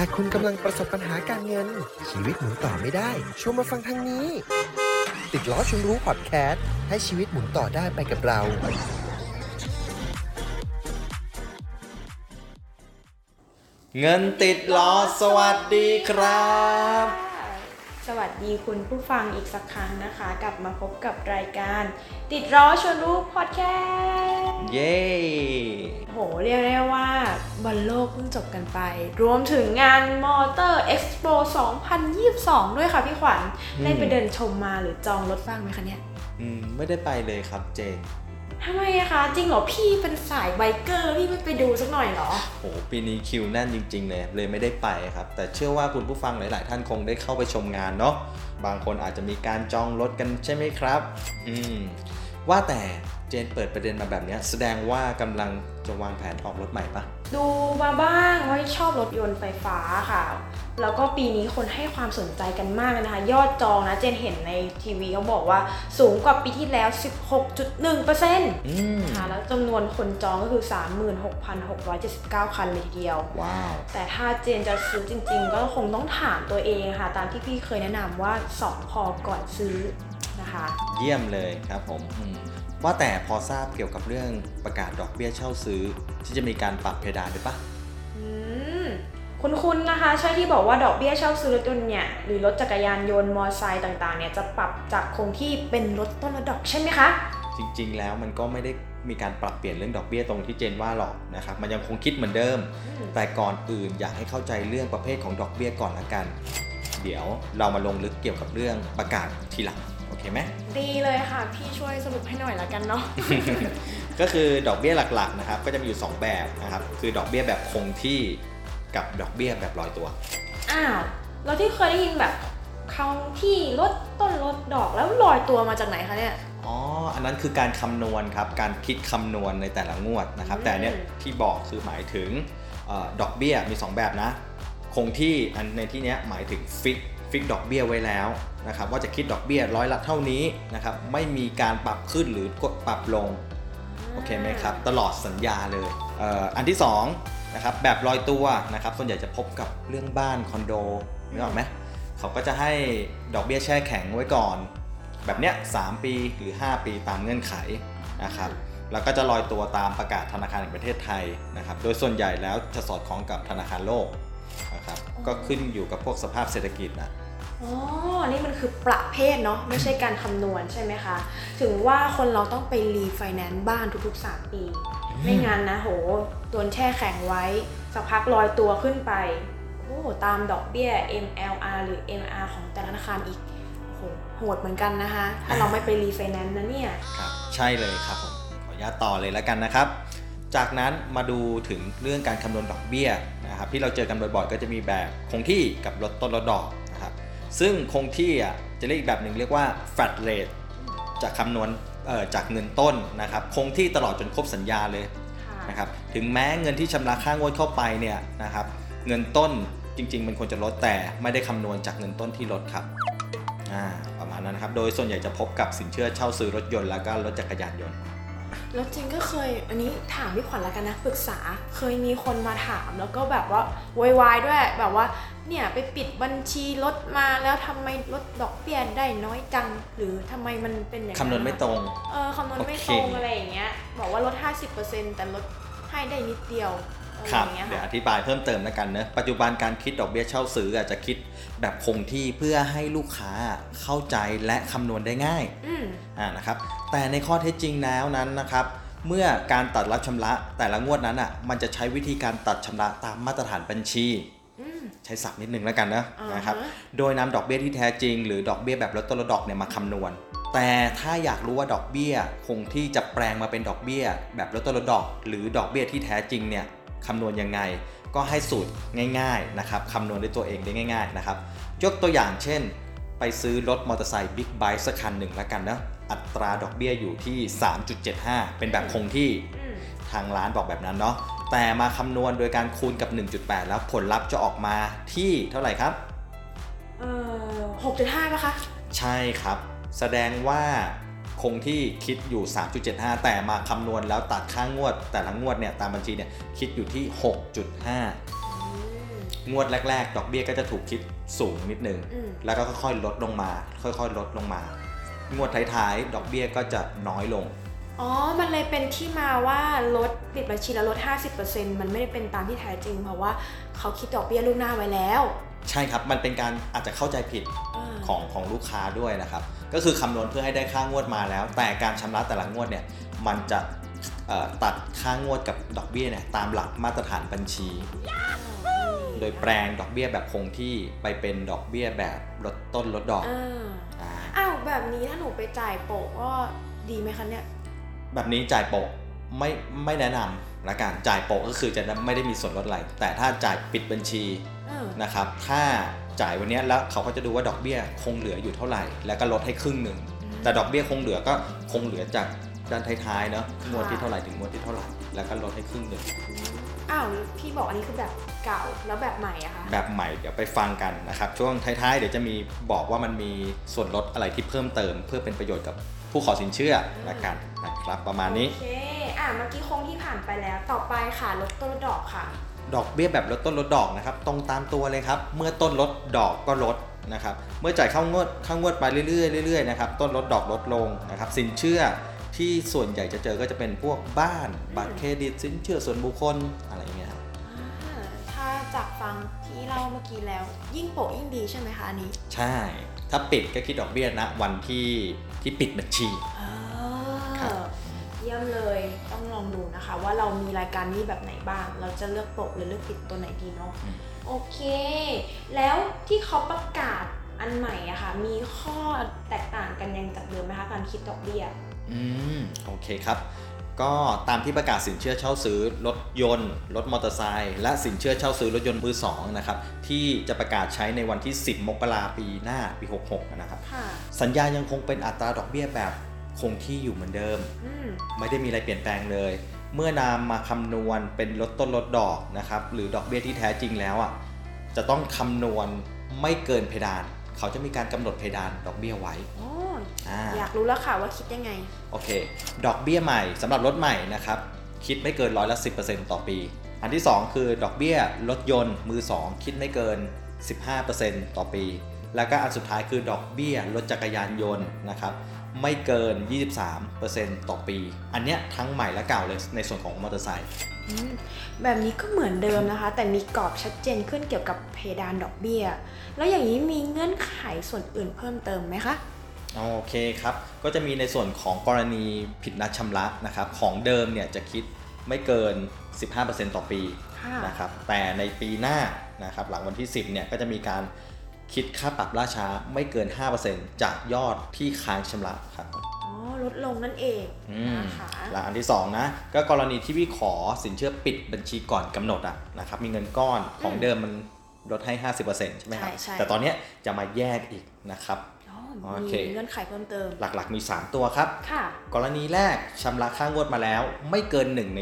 ถ้าคุณกำลังประสบปัญหาการเงิน ชีวิตหมุนต่อไม่ได้ชวนมาฟังทางนี้ ติดล้อชวนรู้พอดแคสต์ให้ชีวิตหมุนต่อได้ไปกับเรา เงินติดล้อสวัสดีครับ สวัสดีคุณผู้ฟังอีกสักครั้งนะคะ กลับมาพบกับรายการ ติดล้อชวนรู้พอดแคสต์เย้โหเรียกได้ว่าบอลโลกเพิ่งจบกันไป รวมถึงงาน Motor Expo 2022 ด้วยค่ะพี่ขวัญ ได้ไปเดินชมมาหรือจองรถบ้างไหมคะเนี่ย อืม ไม่ได้ไปเลยครับเจน ทำไมอะคะจริงเหรอพี่เป็นสาย biker พี่ไม่ไปดูสักหน่อยเหรอโหปีนี้คิวแน่นจริงๆเลยเลยไม่ได้ไปครับ แต่เชื่อว่าคุณผู้ฟังหลาย ๆ ท่านคงได้เข้าไปชมงานเนาะบางคนอาจจะมีการจองรถกันใช่ไหมครับ อืมว่าแต่เจนเปิดประเด็นมาแบบเนี้ยแสดงว่ากำลังจะวางแผนออกรถใหม่ปะ ดูมาบ้างว่าชอบรถยนต์ไฟฟ้าค่ะ แล้วก็ปีนี้คนให้ความสนใจกันมากนะคะ ยอดจองนะเจนเห็นในทีวีเขาบอกว่าสูงกว่าปีที่แล้ว 16.1%อืมค่ะแล้วจำนวนคนจองก็คือ 36,679 คันเลยทีเดียว ว้าว แต่ถ้าเจนจะซื้อจริงๆ ก็คงต้องถามตัวเองค่ะ ตามที่พี่เคยแนะนำว่า2พอก่อนซื้อนะคะ เยี่ยมเลยครับผมอืม ว่าแต่พอทราบเกี่ยวกับเรื่องประกาศดอกเบี้ยเช่าซื้อ ที่จะมีการปรับเพดานด้วยปะอืม คุณๆนะคะ ใช่ที่บอกว่าดอกเบี้ยเช่าซื้อรถยนต์เนี่ยหรือรถจักรยานยนต์มอเตอร์ไซค์ต่างๆเนี่ยจะปรับจากคงที่เป็นลดต้นละดอกใช่ไหมคะ จริง ๆ แล้วมันก็ไม่ได้มีการปรับเปลี่ยนเรื่องดอกเบี้ยตรงที่เจนว่าหรอกนะครับ มันยังคงคิดเหมือนเดิม แต่ก่อนอื่นอยากให้เข้าใจเรื่องประเภทของดอกเบี้ยก่อนละกัน เดี๋ยวเรามาลงลึกเกี่ยวกับเรื่องประกาศทีหลัง โอเคไหม ดีเลยค่ะ พี่ช่วยสรุปให้หน่อยละกันเนาะ ก็คือดอกเบี้ยหลักๆนะครับ ก็จะมีอยู่ 2 แบบนะครับ คือดอกเบี้ยแบบคงที่กับดอกเบี้ยแบบลอยตัว อ้าวเราที่เคยได้ยินแบบคำที่ลดต้นลดดอกแล้วลอยตัวมาจากไหนคะเนี่ย อ๋อ อันนั้นคือการคำนวณครับ การคิดคำนวณในแต่ละงวดนะครับอืมแต่อันเนี้ยที่บอกคือหมายถึงเออดอกเบี้ยมี 2 แบบนะ คงที่อันในที่เนี้ยหมายถึง fix fix ดอกเบี้ยไว้แล้วนะครับว่าจะคิดดอกเบี้ยร้อยละเท่านี้นะครับไม่มีการปรับขึ้นหรือกดปรับลงโอเคไหมครับตลอดสัญญาเลยเอ่ออันที่2นะครับแบบลอยตัวนะครับส่วนใหญ่จะพบกับเรื่องบ้านคอนโดนึกออกไหมเขาก็จะให้ดอกเบี้ยแช่แข็งไว้ก่อน แบบเนี้ย3ปีหรือ 5 ปีตามเงื่อนไขนะครับแล้วก็จะลอยตัวตามประกาศธนาคารแห่งประเทศไทยนะครับ โดยส่วนใหญ่แล้วจะสอดคล้องกับธนาคารโลกนะ ครับ ก็ขึ้นอยู่กับพวกสภาพเศรษฐกิจนะอ๋อ นี่มันคือประเภทเนาะไม่ใช่การคำนวณใช่ไหมคะ ถึงว่าคนเราต้องไปรีไฟแนนซ์บ้านทุกๆ 3 ปี ไม่งั้นนะโหโดนแช่แข็งไว้สักพักลอยตัวขึ้นไป โอ้ตามดอกเบี้ย MLR หรือ MR ของแต่ละธนาคารอีกโหโหดเหมือนกันนะคะ ถ้าเราไม่ไปรีไฟแนนซ์นะเนี่ย ครับ ใช่เลยครับผมขออนุญาตต่อเลยแล้วกันนะครับ จากนั้นมาดูถึงเรื่องการคำนวณดอกเบี้ย นะครับที่เราเจอกันบ่อยๆ ก็จะมีแบบคงที่กับลดต้นลดดอกนะครับซึ่งคงที่อะจะเรียกอีกแบบหนึ่งเรียกว่า flat rate จะคำนวณเอ่อจากเงินต้นนะครับคงที่ตลอดจนครบสัญญาเลยค่ะนะครับถึงแม้เงินที่ชำระค่างวดเข้าไปเนี่ยนะครับเงินต้นจริง ๆ มันควรจะลดแต่ไม่ได้คำนวณจากเงินต้นที่ลดครับอ่าประมาณนั้นนะครับ โดยส่วนใหญ่จะพบกับสินเชื่อเช่าซื้อรถยนต์แล้วก็รถจักรยานยนต์ แล้วจริงก็เคย อันนี้ถามพี่ขวัญแล้วกันนะปรึกษาเคยมีคนมาถามแล้วก็แบบว่าโวยวายด้วยแบบว่าเนี่ยไปปิดบัญชีรถมาแล้วทำไมลดดอกเบี้ยได้น้อยจัง หรือทำไมมันเป็นอย่างคำนวณไม่ตรง เออคำนวณไม่โอเคตรงอะไรอย่างเงี้ยบอกว่าลด 50%แต่ลดให้ได้นิดเดียวอะไร คอรับย่างเงี้ยเดี๋ยวอค่ะธิบายเพิ่มเติมแล้วกันเนะปัจจุบันการคิดดอกเบี้ยเช่าซื้ออาจจะคิดแบบคงที่เพื่อให้ลูกค้าเข้าใจและคำนวณได้ง่ายอืมอ่านะครับ แต่ในข้อเท็จจริงแล้วนั้นนะครับ เมื่อการตัดรับชำระแต่ละงวดนั้นอะ มันจะใช้วิธีการตัดชำระตามมาตรฐานบัญชีอืมใช้ศัพท์นิดนึงแล้วกันนะอ่าฮะนะครับ โดยนำดอกเบี้ยที่แท้จริง หรือดอกเบี้ยแบบลดต้นลดดอกเนี่ยมาคำนวณ แต่ถ้าอยากรู้ว่าดอกเบี้ยคงที่จะแปลงมาเป็นดอกเบี้ย แบบลดต้นลดดอก หรือดอกเบี้ยที่แท้จริงเนี่ย คำนวณยังไง ก็ให้สูตรง่ายๆนะครับคำนวณด้วยตัวเองได้ง่าย ๆนะครับ ยกตัวอย่างเช่น ไปซื้อรถมอเตอร์ไซค์บิ๊กไบค์สักคันหนึ่งแล้วกันนะอัตราดอกเบี้ยอยู่ที่ 3.75 เป็นแบบคงที่อืมทางร้านบอกแบบนั้นเนาะแต่มาคำนวณโดยการคูณกับ 1.8 แล้วผลลัพธ์จะออกมาที่เท่าไหร่ครับเออหกจุดห้าป่ะคะ ใช่ครับ แสดงว่า คงที่คิดอยู่ 3.75 แต่มาคำนวณแล้วตัดค่างวด แต่ละงวดเนี่ยตามบัญชีเนี่ยคิดอยู่ที่ 6.5 งวดแรก ๆ ดอกเบี้ยก็จะถูกคิดสูงนิดนึงอืมแล้วก็ค่อยๆลดลงมา ค่อยๆ ลดลงมา งวดท้ายๆ ดอกเบี้ยก็จะน้อยลงอ๋อ มันเลยเป็นที่มาว่าลดปิดบัญชีแล้วลด 50%มันไม่ได้เป็นตามที่แท้จริง เพราะว่าเขาคิดดอกเบี้ยล่วงหน้าไว้แล้ว ใช่ครับ มันเป็นการอาจจะเข้าใจผิดาของของลูกค้าด้วยนะครับ ก็คือคำนวณเพื่อให้ได้ค่างวดมาแล้ว แต่การชำระแต่ละงวดเนี่ยมันจะเอ่อตัดค่างวดกับดอกเบี้ยเนี่ยตามหลักมาตรฐานบัญชี โดยแปลงดอกเบี้ยแบบคงที่ไปเป็นดอกเบี้ยแบบลดต้นลดดอกอ่าอ่าอ้าวแบบนี้ถ้าหนูไปจ่ายโปะก็ดีไหมคะเนี่ยแบบนี้จ่ายโปะไม่ไม่แนะนำละกันจ่ายโปะก็คือจะไม่ได้มีส่วนลดอะไรแต่ถ้าจ่ายปิดบัญชีเออนะครับถ้า จ่ายวันเนี้ยแล้วเขาก็จะดูว่าดอกเบี้ยคงเหลืออยู่เท่าไหร่ แล้วก็ลดให้ครึ่งหนึ่งแต่ดอกเบี้ยคงเหลือก็คงเหลือจากด้านท้ายๆเนาะงวดที่เท่าไหร่ถึงงวดที่เท่าไหร่แล้วก็ลดให้ครึ่งหนึ่งอ้าวพี่บอกอันนี้คือแบบเก่าแล้วแบบใหม่อะคะแบบใหม่เดี๋ยวไปฟังกันนะครับช่วงท้ายๆเดี๋ยวจะมีบอกว่ามันมีส่วนลดอะไรที่เพิ่มเติม เพื่อเป็นประโยชน์กับผู้ขอสินเชื่อละกันนะครับประมาณนี้โอเคอะเมื่อกี้โค้งที่ผ่านไปแล้วต่อไปค่ะลดต้นลดดอกค่ะ ดอกเบี้ยแบบลดต้นลดดอกนะครับตรงตามตัวเลยครับเมื่อต้นลดดอกก็ลดนะครับเมื่อจ่ายเข้างวดเข้างวดไปเรื่อยๆเรื่อยๆนะครับต้นลดดอกลดลงนะครับสินเชื่อที่ส่วนใหญ่จะเจอก็จะเป็นพวกบ้านบัตรเครดิตสินเชื่อส่วนบุคคลอะไรอย่างเงี้ยครับอ่าถ้าจากฟังที่เล่าเมื่อกี้แล้ว ยิ่งโปะยิ่งดีใช่ไหมคะอันนี้ ใช่ ถ้าปิดก็คิดดอกเบี้ยนะวันที่ที่ปิดบัญชี นะคะ ว่าเรามีรายการนี้แบบไหนบ้าง เราจะเลือกโปะหรือเลือกปิดตัวไหนดีเนาะโอเค แล้วที่เขาประกาศอันใหม่อะค่ะมีข้อแตกต่างกันยังจากเดิมไหมคะการคิดดอกเบี้ยอืมโอเคครับก็ตามที่ประกาศสินเชื่อเช่าซื้อรถยนต์ รถมอเตอร์ไซค์และสินเชื่อเช่าซื้อรถยนต์มือสองนะครับที่จะประกาศใช้ในวันที่ 10 มกราปีหน้าปี 66 นะครับค่ะสัญญายังคงเป็นอัตราดอกเบี้ยแบบคงที่อยู่เหมือนเดิมอืมไม่ได้มีอะไรเปลี่ยนแปลงเลย เมื่อนำมาคำนวณเป็นลดต้นลดดอกนะครับ หรือดอกเบี้ยที่แท้จริงแล้วอะจะต้องคำนวณไม่เกินเพดาน เขาจะมีการกำหนดเพดานดอกเบี้ยไว้โอ้อ่าอยากรู้แล้วค่ะว่าคิดยังไง โอเค ดอกเบี้ยใหม่สำหรับรถใหม่นะครับ คิดไม่เกินร้อยละ 10%ต่อปี อันที่ 2 คือดอกเบี้ยรถยนต์มือ 2 คิดไม่เกิน 15%ต่อปี แล้วก็อันสุดท้ายคือดอกเบี้ยรถจักรยานยนต์นะครับ ไม่เกิน 23%ต่อปี อันเนี้ยทั้งใหม่และเก่าเลยในส่วนของมอเตอร์ไซค์อืมแบบนี้ก็เหมือนเดิมนะคะ แต่มีกรอบชัดเจนขึ้นเกี่ยวกับเพดานดอกเบี้ย แล้วอย่างนี้มีเงื่อนไขส่วนอื่นเพิ่มเติมไหมคะโอเคครับ ก็จะมีในส่วนของกรณีผิดนัดชำระนะครับ ของเดิมเนี่ยจะคิดไม่เกิน 15%ต่อปีค่ะนะครับ แต่ในปีหน้านะครับหลังวันที่ 10เนี่ยก็จะมีการ คิดค่าปรับล่าช้าไม่เกิน 5%จากยอดที่ค้างชำระครับอ๋อลดลงนั่นเองอืมนะคะและอันที่สองนะก็กรณีที่พี่ขอสินเชื่อปิดบัญชีก่อนกำหนดอะนะครับมีเงินก้อนของเดิมมันลดให้ 50%ใช่ไหมครับใช่ใช่แต่ตอนเนี้ยจะมาแยกอีกนะครับอ๋อโอมีเคเงื่อนไขเพิ่มเติม หลักๆมี 3 ตัวครับค่ะกรณีแรกชำระค่างวดมาแล้ว ไม่เกิน 1 ใน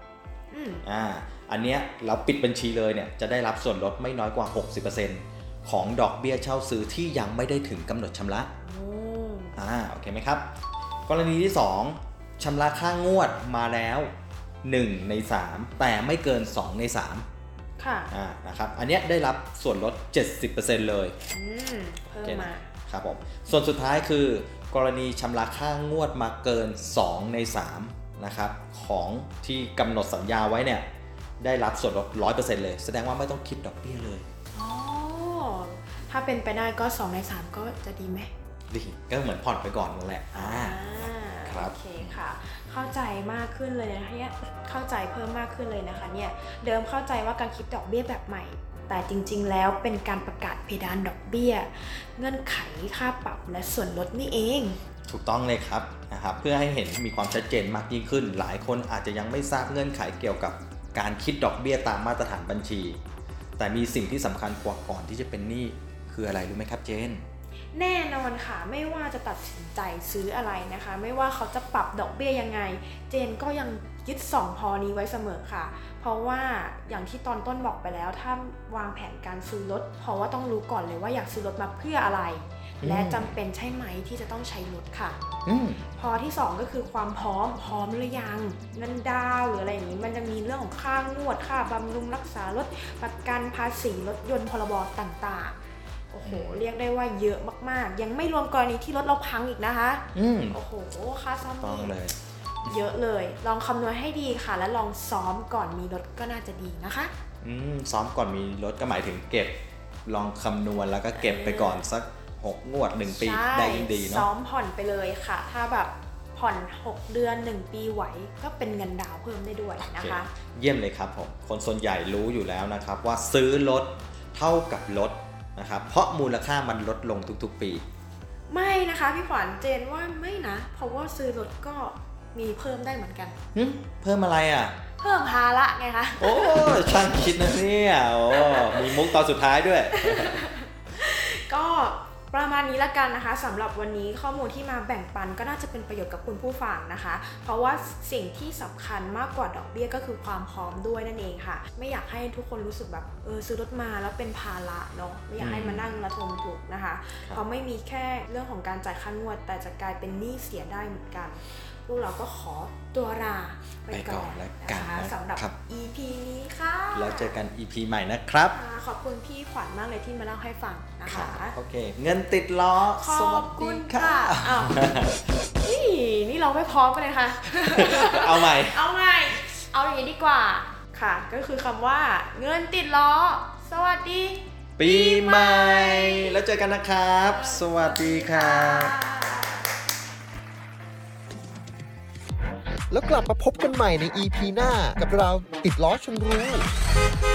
3อืมอ่าอันเนี้ยเราปิดบัญชีเลยเนี่ยจะได้รับส่วนลดไม่น้อยกว่า 60% ของดอกเบี้ยเช่าซื้อที่ยังไม่ได้ถึงกำหนดชำระโอ้อ่าโอเคไหมครับ กรณีที่ 2 ชำระค่างวดมาแล้ว 1 ใน 3 แต่ไม่เกิน 2 ใน 3 ค่ะอ่านะครับอันเนี้ยได้รับส่วนลด 70%เลยอืมเพิ่มโอเคนะมาครับผมส่วนสุดท้ายคือกรณีชำระค่างวดมาเกิน 2 ใน 3 นะครับ ของที่กำหนดสัญญาไว้เนี่ย ได้รับส่วนลด 100%เลย แสดงว่าไม่ต้องคิดดอกเบี้ยเลยอ๋อ ถ้าเป็นไปได้ก็ 2 ใน 3 ก็จะดีไหมดีก็เหมือนผ่อนไปก่อนนั่นแหละอ่าครับโอเคค่ะ เข้าใจมากขึ้นเลยนะคะเนี่ยเข้าใจเพิ่มมากขึ้นเลยนะคะเนี่ยเดิมเข้าใจว่าการคิดดอกเบี้ยแบบใหม่ แต่จริง ๆ แล้วเป็นการประกาศเพดานดอกเบี้ย เงื่อนไขค่าปรับและส่วนลดนี่เองถูกต้องเลยครับนะครับเพื่อให้เห็นมีความชัดเจนมากยิ่งขึ้น หลายคนอาจจะยังไม่ทราบเงื่อนไขเกี่ยวกับการคิดดอกเบี้ยตามมาตรฐานบัญชี แต่มีสิ่งที่สำคัญกว่าก่อนที่จะเป็นหนี้ คืออะไรรู้ไหมครับเจน แน่นอนค่ะไม่ว่าจะตัดสินใจซื้ออะไรนะคะ ไม่ว่าเขาจะปรับดอกเบี้ยยังไง เจนก็ยังยึดสองพอนี้ไว้เสมอค่ะ เพราะว่าอย่างที่ตอนต้นบอกไปแล้ว ถ้าวางแผนการซื้อรถ เพราะว่าต้องรู้ก่อนเลยว่าอยากซื้อรถมาเพื่ออะไรอืมและจำเป็นใช่ไหมที่จะต้องใช้รถค่ะ อืม พอที่2ก็คือความพร้อมพร้อมหรือยังเงินดาวน์หรืออะไรอย่างนี้ มันจะมีเรื่องของค่างวดค่าบำรุงรักษารถประกันภาษีรถยนต์พรบต่างๆ โอ้โห เรียกได้ว่าเยอะมากๆ ยังไม่รวมกรณีที่รถเราพังอีกนะคะ อืมโอ้โห ค่าซ่อมต้องนี่เลย เยอะเลย ลองคำนวณให้ดีค่ะ และลองซ้อมก่อนมีรถก็น่าจะดีนะคะ อืมซ้อมก่อนมีรถก็หมายถึงเก็บ ลองคำนวณแล้วก็เก็บไปก่อนสัก 6 งวด 1 ปี ใช่ได้ยิ่งดีซ้อเนาะมผ่อนไปเลยค่ะ ถ้าแบบผ่อน 6 เดือน 1 ปีไหว ก็เป็นเงินดาวน์เพิ่มได้ด้วยโอนะเคคะ เยี่ยมเลยครับผม คนส่วนใหญ่รู้อยู่แล้วนะครับ ว่าซื้อรถเท่ากับลด นะครับเพราะมูลค่ามันลดลงทุกๆปี ไม่นะคะพี่ขวัญเจนว่าไม่นะ เพราะว่าซื้อรถก็มีเพิ่มได้เหมือนกัน หึเพิ่มอะไรอะ เพิ่มภาระไงคะ โอ้ช่างคิดนะเนี่ยโอ้มีมุกตอนสุดท้ายด้วย ก็ ประมาณนี้ละกันนะคะสำหรับวันนี้ข้อมูลที่มาแบ่งปันก็น่าจะเป็นประโยชน์กับคุณผู้ฟังนะคะ เพราะว่าสิ่งที่สำคัญมากกว่าดอกเบี้ยก็คือความพร้อมด้วยนั่นเองค่ะ ไม่อยากให้ทุกคนรู้สึกแบบเออซื้อรถมาแล้วเป็นภาระเนาะไม่อยากให้มานั่งระทมทุกนะคะเพราะไม่มีแค่เรื่องของการจ่ายค่างวด แต่จะกลายเป็นหนี้เสียได้เหมือนกันพวกเราก็ขอตัวลาไปไปก่ก่ออนนแล้วนะกันคะนะครับสำหรับ EP นี้ค่ะแล้วเจอกัน EP ใหม่นะครับค่ะขอบคุณพี่ขวัญมากเลยที่มาเล่าให้ฟังนะคะโอเค เงินติดล้อขสอวับสคุดีณค่ะค่ะอ้าวนี่นี่เราไม่พร้อมกันเลยค่ะ เอาใหม่ เอาไงเอาอย่างนี้ดีกว่าค่ะ ก็คือคำว่า เงินติดล้อ สวัสดี ปีใหม่ แล้วเจอกันนะครับ สวัสดีครับ แล้วกลับมาพบกันใหม่ใน EP หน้ากับเราติดล้อชนรู้